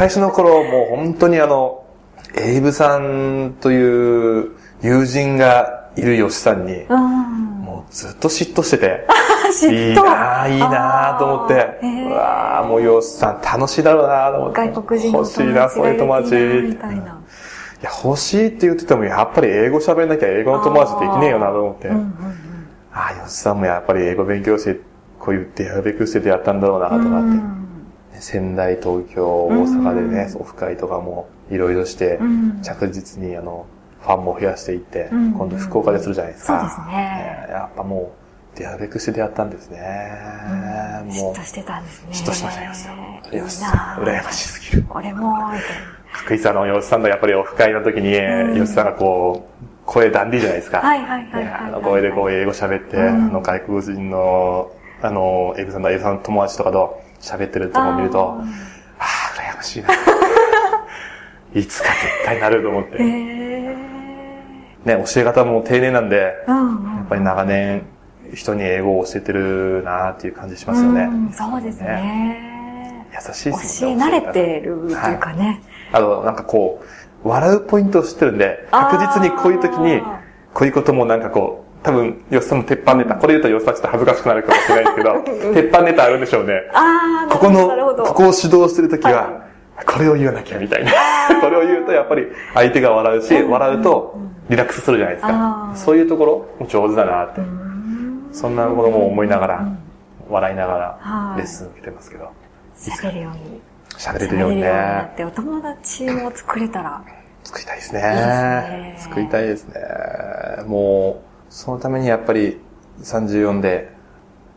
最初の頃、もう本当にあの、エイブさんという友人がいる吉さんに、もうずっと嫉妬してて、いいなぁ、いいなぁと思って、うわぁ、もう吉さん楽しいだろうなぁと思って。外国人の欲しいな、そういう友達。みたいな。いや、欲しいって言ってても、やっぱり英語喋んなきゃ英語の友達できねえよなと思って。ああ、吉さんもやっぱり英語勉強して、こういう出会うべくして出会ったんだろうなとかって。仙台、東京、大阪でね、オフ会とかもいろいろして、着実にあの、ファンも増やしていって、今度福岡でするじゃないですか。そうですね。やっぱもう、出会うべくして出会ったんですね。もう。嫉妬してたんですね。嫉妬しましたよ。よし。羨ましすぎる。俺も。確実あの、吉さんのやっぱりオフ会の時に、吉さんがこう、声ダンディじゃないですか。はいはいはい、あの声でこう英語喋って、あの外国人の、あの、エグさんのエグさんの友達とかと喋ってるとこを見ると、ああ、羨ましいな。いつか絶対なると思って。ね、教え方も丁寧なんで、やっぱり長年人に英語を教えてるなっていう感じしますよね。そうですね。優しいですね。教え慣れてるというかね。あの、なんかこう、笑うポイントを知ってるんで、確実にこういう時に、こういうこともなんかこう、多分、よっさんの鉄板ネタ、これ言うとよっさんちょっと恥ずかしくなるかもしれないですけど、鉄板ネタあるんでしょうね。あここの、ここを指導してる時は、これを言わなきゃみたいな。それを言うとやっぱり相手が笑うし、笑うとリラックスするじゃないですか。そういうところも上手だなって。そんなことも思いながら、笑いながらレッスン受けてますけど。喋るように。喋れるようにね。お友達も作れたら。作りたいですね。作りたいですね。もう、そのためにやっぱり34で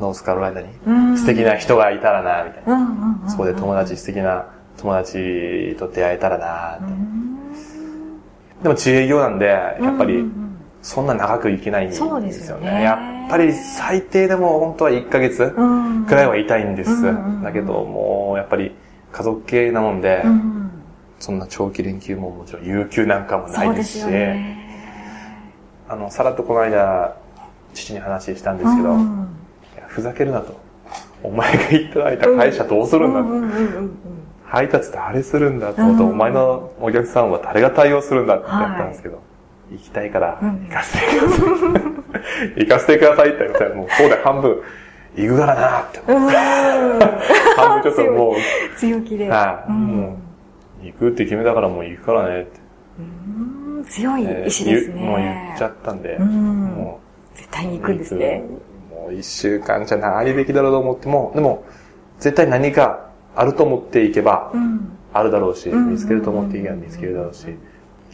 ノースカロライナに素敵な人がいたらな、みたいな。そこで友達、素敵な友達と出会えたらな、って。でも自営業なんで、やっぱり、そんな長くいけないんですよね。よね。やっぱり最低でも本当は1ヶ月くらいは痛いんです。だけどもうやっぱり家族系なもんで、そんな長期連休ももちろん有給なんかもないですし、あの、さらっとこの間、父に話したんですけど、ふざけるなと。お前がいただいた会社どうするんだと。配達誰するんだと思って、お前のお客さんは誰が対応するんだって言ったんですけど、行きたいから行かせてください。行かせてくださいって言ったら、もうそうだ半分、行くからなって思って。半分ちょっともう、強気で。はい、もう、行くって決めたからもう行くからねって。強い意志ですね。もう言っちゃったんで、もう、絶対に行くんですね。もう一週間じゃないべきだろうと思っても、でも、絶対何かあると思っていけば、あるだろうし、見つけると思っていけば見つけるだろうし、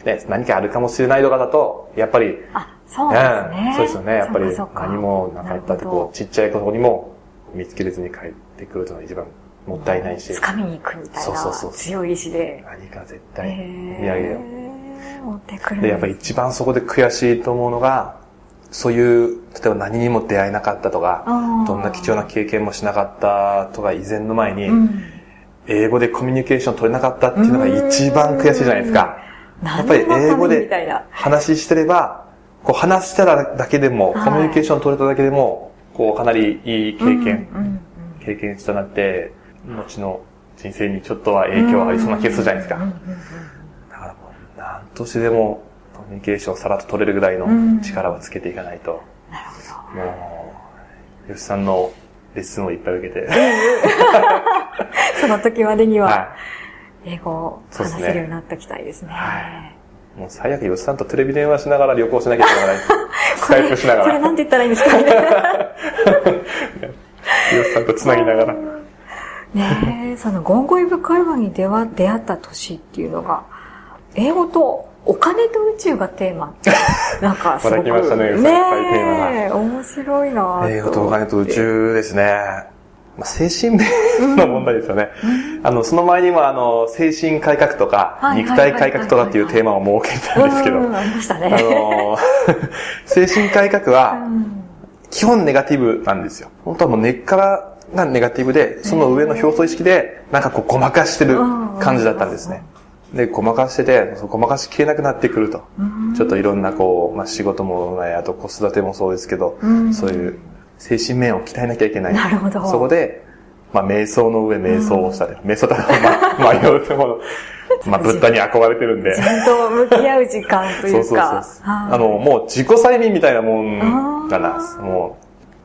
ね、何かあるかもしれないとかだと、やっぱり、あ、そうですね。そうですよね。やっぱり何もなかったってこう、ちっちゃいことにも見つけれずに帰ってくるというのが一番もったいないし。掴みに行くみたいな。そうそうそう。強い意志で。何か絶対見上げよう。で。やっぱり一番そこで悔しいと思うのが、そういう、例えば何にも出会えなかったとか、どんな貴重な経験もしなかったとか以前の前に、英語でコミュニケーション取れなかったっていうのが一番悔しいじゃないですか。やっぱり英語で話してれば、こう話したらだけでも、コミュニケーション取れただけでも、こうかなりいい経験、経験したなって、後の人生にちょっとは影響ありそうな気がするじゃないですか。う、何としてでもコミュニケーションをさらっと取れるぐらいの力をつけていかないと。なるほど。もう、吉さんのレッスンをいっぱい受けて。その時までには、英語を話せるようになっておきたいですね。はいもう最悪、吉さんとテレビ電話しながら旅行しなきゃいけない。スカイプしながら。これなんて言ったらいいんですかね。吉さんと繋ぎながら。ねえ、そのゴンゴイブ会話に出会った年っていうのが、英語とお金と宇宙がテーマ。なんかすごく。また来ましたね、ねえ、面白いな英語とお金と宇宙ですね。まあ、精神面の問題ですよね。うん、あの、その前にもあの、精神改革とか、肉体改革とかっていうテーマを設けたんですけど、ありましたね。あの、精神改革は、基本ネガティブなんですよ。本当はもう根っからがネガティブで、その上の表層意識で、なんかこうごまかしてる感じだったんですね。で、ごまかしてて、ごまかしきれなくなってくると。ちょっといろんなこう、まあ仕事も、あと子育てもそうですけど、そういう精神面を鍛えなきゃいけない。なるほど。そこで、まあ、瞑想の上瞑想をしたり、瞑想だまあ、まあ、言うてもの、まあ、ブッダに憧れてるんで。自分と向き合う時間というか。そうそうそう。あの、もう自己催眠みたいなもんがな、も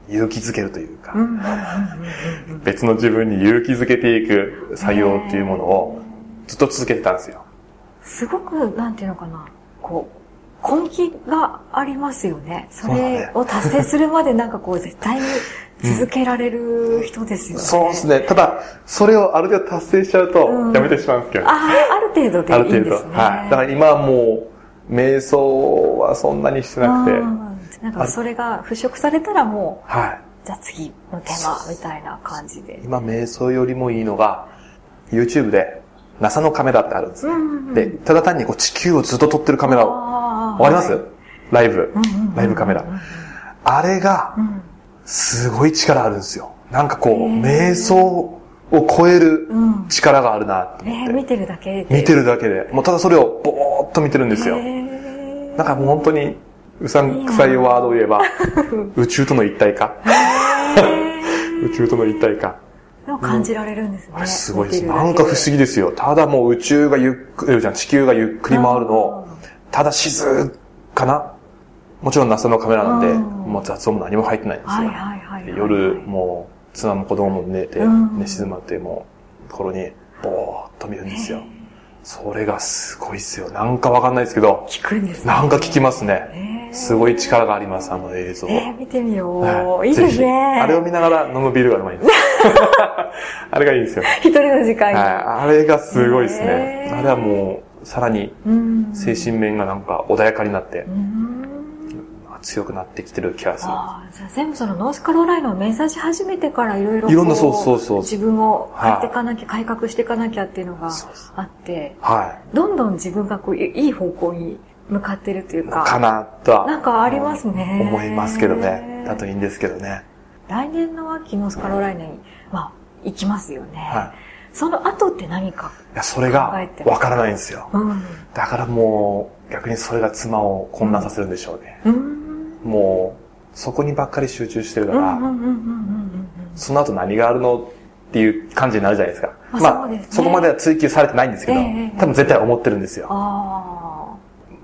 う、勇気づけるというか、別の自分に勇気づけていく作業っていうものをずっと続けてたんですよ。すごく、なんていうのかな、こう、根気がありますよね。それを達成するまでなんかこう、絶対に続けられる人ですよね。そうですね。ただ、それをある程度達成しちゃうと、やめてしまうんですけど、ああ、ある程度でいいんですね。ある程度。はい。だから今はもう、瞑想はそんなにしてなくて。なんかそれが払拭されたらもう、はい。じゃあ次のテーマみたいな感じで。今、瞑想よりもいいのが、YouTube で NASA のカメラってあるんですね。で、ただ単にこう地球をずっと撮ってるカメラを、わかります、ライブ、ライブカメラ。あれが、すごい力あるんですよ。なんかこう、瞑想を超える力があるなと思って。えー、見てるだけで？見てるだけで。もうただそれをぼーっと見てるんですよ。なんかもう本当に、うさんくさいワードを言えば、宇宙との一体化。宇宙との一体化。感じられるんですね。あれすごいです。なんか不思議ですよ。ただもう宇宙がゆっくり、じゃ地球がゆっくり回るのを、ただ静かなもちろん NASA のカメラなんで、もう雑音も何も入ってないんですよ。はいはいはい、夜、もう、妻も子供も寝て、寝静まって、もう、ところに、ぼーっと見るんですよ。それがすごいっすよ。なんかわかんないですけど。聞くんですね。なんか聞きますね。すごい力があります、あの映像。えー、見てみよう。はい、いいですね。あれを見ながら飲むビールがうまいです。あれがいいんですよ。一人の時間に。はい。あれがすごいですね。あれはもう、さらに、精神面がなんか穏やかになって。強くなってきてる気がする。あじゃあ全部そのノースカロライナを目指し始めてからいろいろいろんなそうそうそう自分を変えていかなきゃ、改革していかなきゃっていうのがあって、はい、どんどん自分がこういい方向に向かってるというか。かなとは。なんかありますね。思いますけどね。だといいんですけどね。来年の秋ノースカロライナに、まあ、行きますよね。はい。その後って何かいや、それがわからないんですよ。うん、だからもう、逆にそれが妻を混乱させるんでしょうね。うんもう、そこにばっかり集中してるから、その後何があるのっていう感じになるじゃないですか。あまあ、そね、そこまでは追求されてないんですけど、えー、多分絶対思ってるんですよ。あ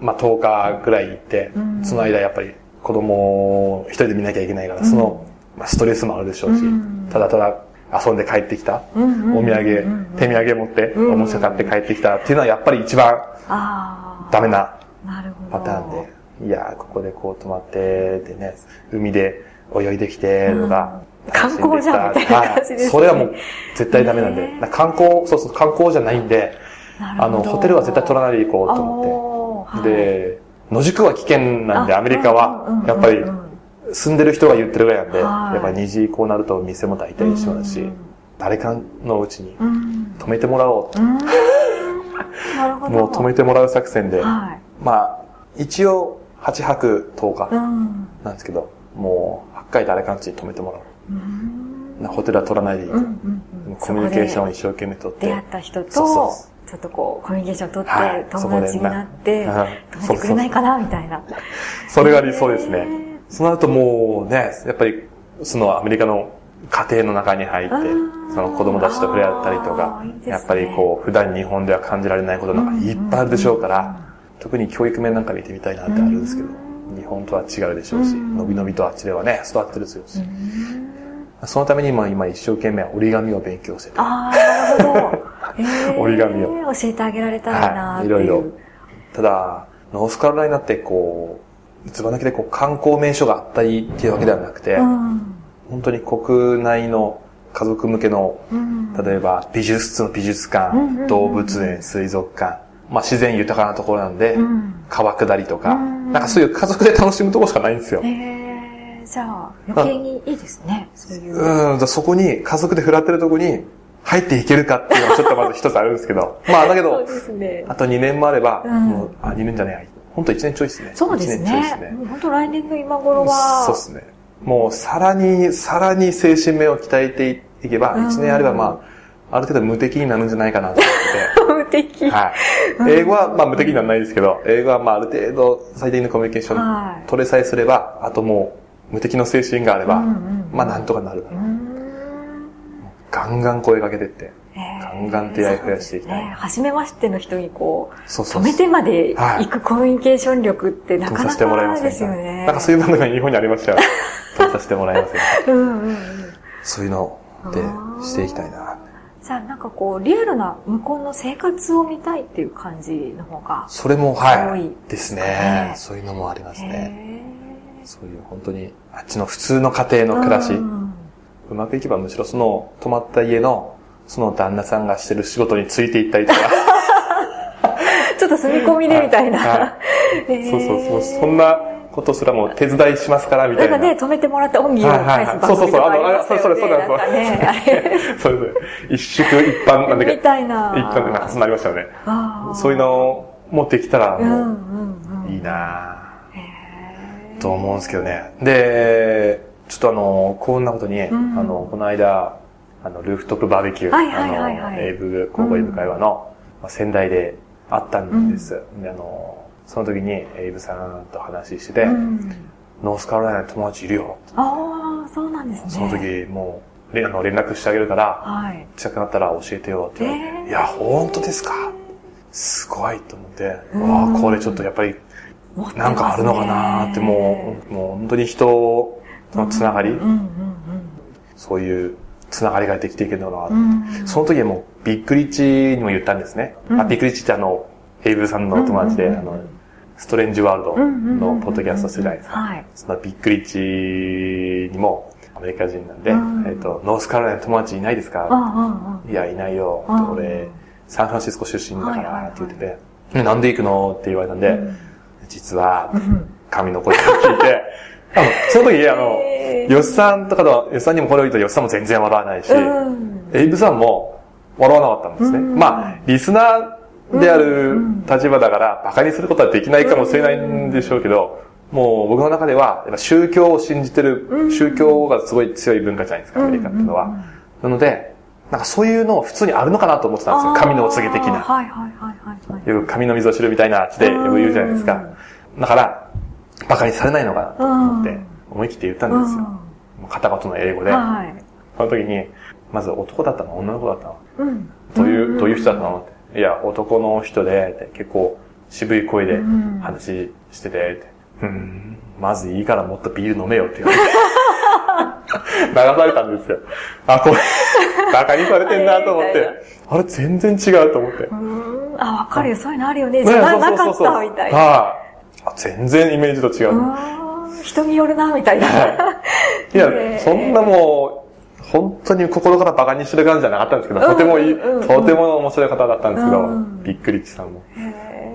まあ、10日ぐらい行って、その間やっぱり子供を一人で見なきゃいけないから、その、まあ、ストレスもあるでしょうし、ただただ遊んで帰ってきた、お土産、手土産持って、おもちゃ買って帰ってきたっていうのはやっぱり一番ダメなパターンで。いやここでこう泊まって、でね、海で泳いできて、とか、観光じゃんみたいな感じです、ね、それはもう絶対ダメなんで、観光、そうそう、観光じゃないんで、あの、ホテルは絶対取らないで行こうと思って。で、野宿は危険なんで、アメリカは、やっぱり、住んでる人が言ってるぐらいなんで、やっぱり2時以降になると店も大体一緒だし、誰かのうちに止めてもらおうと。もう止めてもらう作戦で、まあ、一応、8泊10日なんですけど、うん、もう8回誰かんちに泊めてもらう。うん、ホテルは取らないでいいと、うんうんうん、コミュニケーションを一生懸命取って。出会った人と、そうそうちょっとこう、コミュニケーションを取って、友達になって、止めてくれないかな、みたいな。それが理想ですね。その後もうね、やっぱり、そのアメリカの家庭の中に入って、その子供たちと触れ合ったりとか、やっぱりこう、普段日本では感じられないことなんかいっぱいあるでしょうから、特に教育面なんか見てみたいなってあるんですけど、日本とは違うでしょうし、のびのびとあっちではね、育ってるですよし。そのために今、今一生懸命折り紙を勉強してて。ああ、なるほど。えー、折り紙を。教えてあげられたらなはい、いろいろ。ただ、ノースカロライナってこう、つば抜けでこう観光名所があったりっていうわけではなくて、うん、本当に国内の家族向けの、うん、例えば美術室の美術館、動物園、水族館、まあ自然豊かなところなんで、うん、川下りとか、うん、なんかそういう家族で楽しむところしかないんですよ。へじゃあ余計にいいですね、そういう。うん、じゃそこに家族で振らってるとこに入っていけるかっていうのはちょっとまず一つあるんですけど、まあだけど、ね、あと2年もあれば、うん、もう、あ、2年じゃない、本当1年ちょいですね。そうですね。1年ちょいですね。本当来年の今頃は。そうですね。もうさらに、さらに精神面を鍛えていけば、1年あればまあ、ある程度無敵になるんじゃないかなと思って。的。はい。英語は、まあ無敵にはないですけど、英語はまあある程度最低限のコミュニケーション取れさえすれば、あともう無敵の精神があれば、まあなんとかなる。ガンガン声かけてって、ガンガン出会い増やしていきたい。ね、初めましての人にこう、そうそう止めてまで行くコミュニケーション力ってなかなかですよね。なんかそういう番組が日本にありましたよ。止めさせてもらいますよ。うんうんうん、そういうのでしていきたいな。じゃあなんかこう、リアルな向こうの生活を見たいっていう感じの方が、それも、はい。ですね。そういうのもありますね。そういう本当に、あっちの普通の家庭の暮らし、うまくいけばむしろその泊まった家の、その旦那さんがしてる仕事についていったりとか。ちょっと住み込みでみたいな。はい、そうそうそう。そんなことすらも手伝いしますからみたいな。なんかね、止めてもらって恩義を返す番組とかね。そうそうそう。あの、そうね、そうです。一宿一般なんだけど。みたいな。一般でなんかそうなりましたよね。そういうのを持ってきたら、もう、いいなと思うんですけどね。で、ちょっとあの、こんなことに、あの、この間、あの、ルーフトップバーベキュー、あの、英語、高校英語会話の、仙台であったんです。で、あの、その時にエイブさんと話してて、うん、ノースカロライナに友達いるよ。ああ、そうなんですね。その時、もう、あの連絡してあげるから、はい、近くなったら教えてよって言われて、えー、いや、本当ですか？すごいと思って、わあ、これちょっとやっぱり、なんかあるのかなって、もう、もう本当に人のつながり、そういうつながりができていけるのかな。その時はもう、ビッグリッチにも言ったんですね。うん、あビッグリッチってあの、エイブさんのお友達で、あの、ストレンジワールドのポッドキャスト世代ですか。そのビッグリッチにも、アメリカ人なんで、えっと、ノースカロライナ友達いないですか？いや、いないよ。俺、サンフランシスコ出身だからって言ってて、なんで行くの？って言われたんで、実は、神の声を聞いて、あの、その時、あの、ヨッさんとかの、ヨッさんにもこれを言うと、ヨッさんも全然笑わないし、エイブさんも笑わなかったんですね。まあ、リスナーである立場だから、馬鹿にすることはできないかもしれないんでしょうけど、もう僕の中では、やっぱ宗教を信じてる、宗教がすごい強い文化じゃないですか、アメリカっていうのは。なので、なんかそういうの普通にあるのかなと思ってたんですよ。神のお告げ的な。はいはいはいはい。よく神の水を知るみたいなっく言うじゃないですか。だから、馬鹿にされないのかなと思って、思い切って言ったんですよ。片言の英語で。その時に、まず男だったの？女の子だったの、どういう、どういう人だったの？って。いや、男の人で、結構渋い声で話してて、うん、まずいいからもっとビール飲めよって言われて。流されたんですよ。あ、これ、馬鹿にされてんなと思って。あれ、全然違うと思って。あ、わかるよ。そういうのあるよね。じゃなかったみたいな。あ全然イメージと違う。人によるな、みたいな。いや、そんなもう、本当に心から馬鹿にしてる感じじゃなかったんですけど、とてもいい、とても面白い方だったんですけど、びっくりちさんも。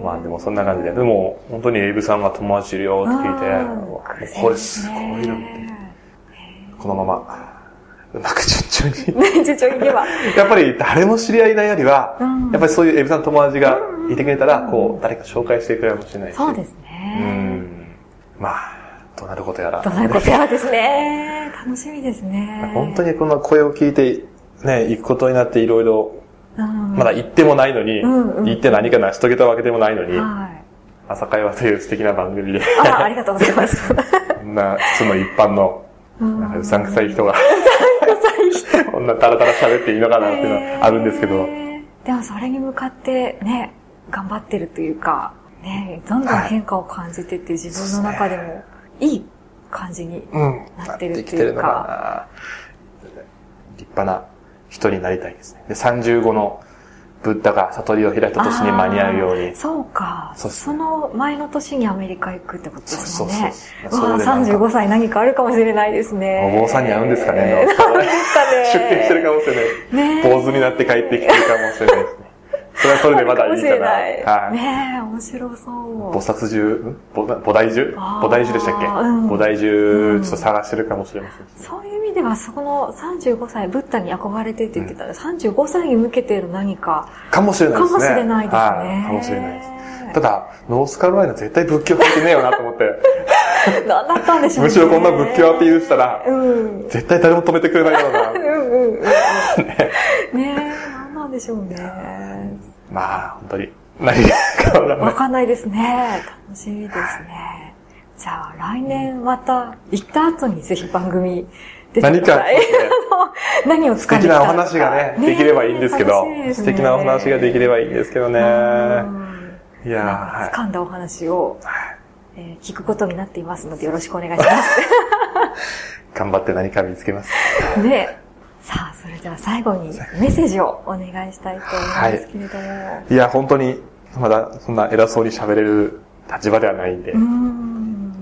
まあでもそんな感じで。でも、本当にエイブさんが友達いるよって聞いて、これすごいなって。このまま、うまく順調に。順調にいけば。やっぱり誰も知り合いないよりは、やっぱりそういうエイブさんの友達がいてくれたら、こう、誰か紹介してくれるかもしれないし。そうですね。うん。まあ、どうなることやら。どうなることやらですね。楽しみですね。本当にこの声を聞いて、ね、行くことになっていろいろ、まだ行ってもないのに、行って何か成し遂げたわけでもないのに、朝会話という素敵な番組で。あありがとうございます。こんな、その一般の、なんかうさんくさい人が、うさんくさい人。こんなタラタラ喋っていいのかなっていうのはあるんですけど。でもそれに向かってね、頑張ってるというか、ね、どんどん変化を感じてって自分の中でも、いい感じになってるっていうか。うん、立派な人になりたいですね。で、35のブッダが悟りを開いた年に間に合うように。そうかそ。その前の年にアメリカ行くってことですね。そうそうそう。わ35歳何かあるかもしれないですね。お坊さんに会うんですかね。なんですかね。出家してるかもしれない。ね坊主になって帰ってきてるかもしれないですね。それでまだいいかな。はい。ねえ、面白そう。菩薩獣？菩提樹菩提樹でしたっけ、菩提樹、ちょっと探してるかもしれません、そういう意味では、そこの35歳、ブッダに憧れてって言ってたら、うん、35歳に向けてる何か。かもしれないですね。かもしれないですね。かもしれないです。ただ、ノースカロライナ絶対仏教入ってねえよなと思って。何だったんでしょう、ね、むしろこんな仏教アピールしたら、うん、絶対誰も止めてくれないような。うんうんうん。ねね何なんでしょうね。まあ、本当に、何が変わらない。わかんないですね。楽しみですね。じゃあ、来年また行った後にぜひ番組出て何か、ね、何を素敵なお話がね、できればいいんですけど、素敵なお話ができればいいんですけどね。いや掴んだお話を、えー、聞くことになっていますのでよろしくお願いします。頑張って何か見つけます。ねさあ、それでは最後にメッセージをお願いしたいと思いますけれども。はい、いや、本当に、まだそんな偉そうに喋れる立場ではないんで、ん。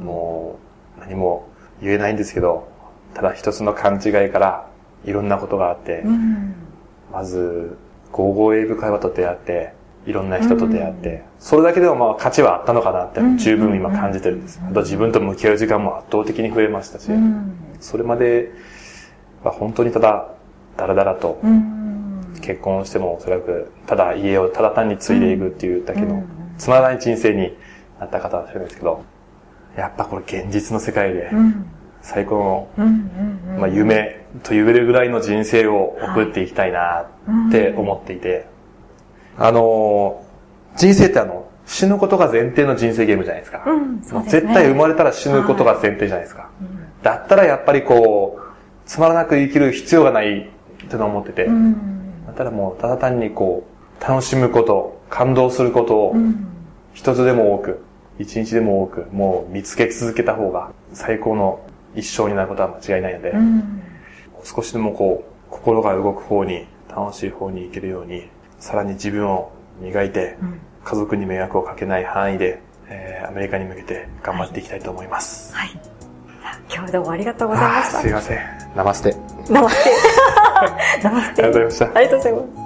もう何も言えないんですけど、ただ一つの勘違いからいろんなことがあって、まず、ゴーゴー英語会話と出会って、いろんな人と出会って、それだけでもまあ価値はあったのかなって十分今感じてるんです。あと自分と向き合う時間も圧倒的に増えましたし、それまでは本当にただ、だらだらと、結婚してもおそらく、ただ家をただ単に継いでいくっていうだけの、つまらない人生になった方だったんですけど、やっぱこれ現実の世界で、最高の、まあ、夢と言えるぐらいの人生を送っていきたいなって思っていて、あの、人生ってあの、死ぬことが前提の人生ゲームじゃないですか。うんすね、絶対生まれたら死ぬことが前提じゃないですか。はい、だったらやっぱりこう、つまらなく生きる必要がないって思ってて、うん、たらもうただ単にこう、楽しむこと、感動することを、一つでも多く、一日でも多く、もう見つけ続けた方が最高の一生になることは間違いないので、うん、少しでもこう、心が動く方に、楽しい方に行けるように、さらに自分を磨いて、うん、家族に迷惑をかけない範囲で、えー、アメリカに向けて頑張っていきたいと思います。はい。はい、今日はどうもありがとうございました。すいません。ナマステ。ナマステ。ナマステ。ありがとうございました。ありがとうございます。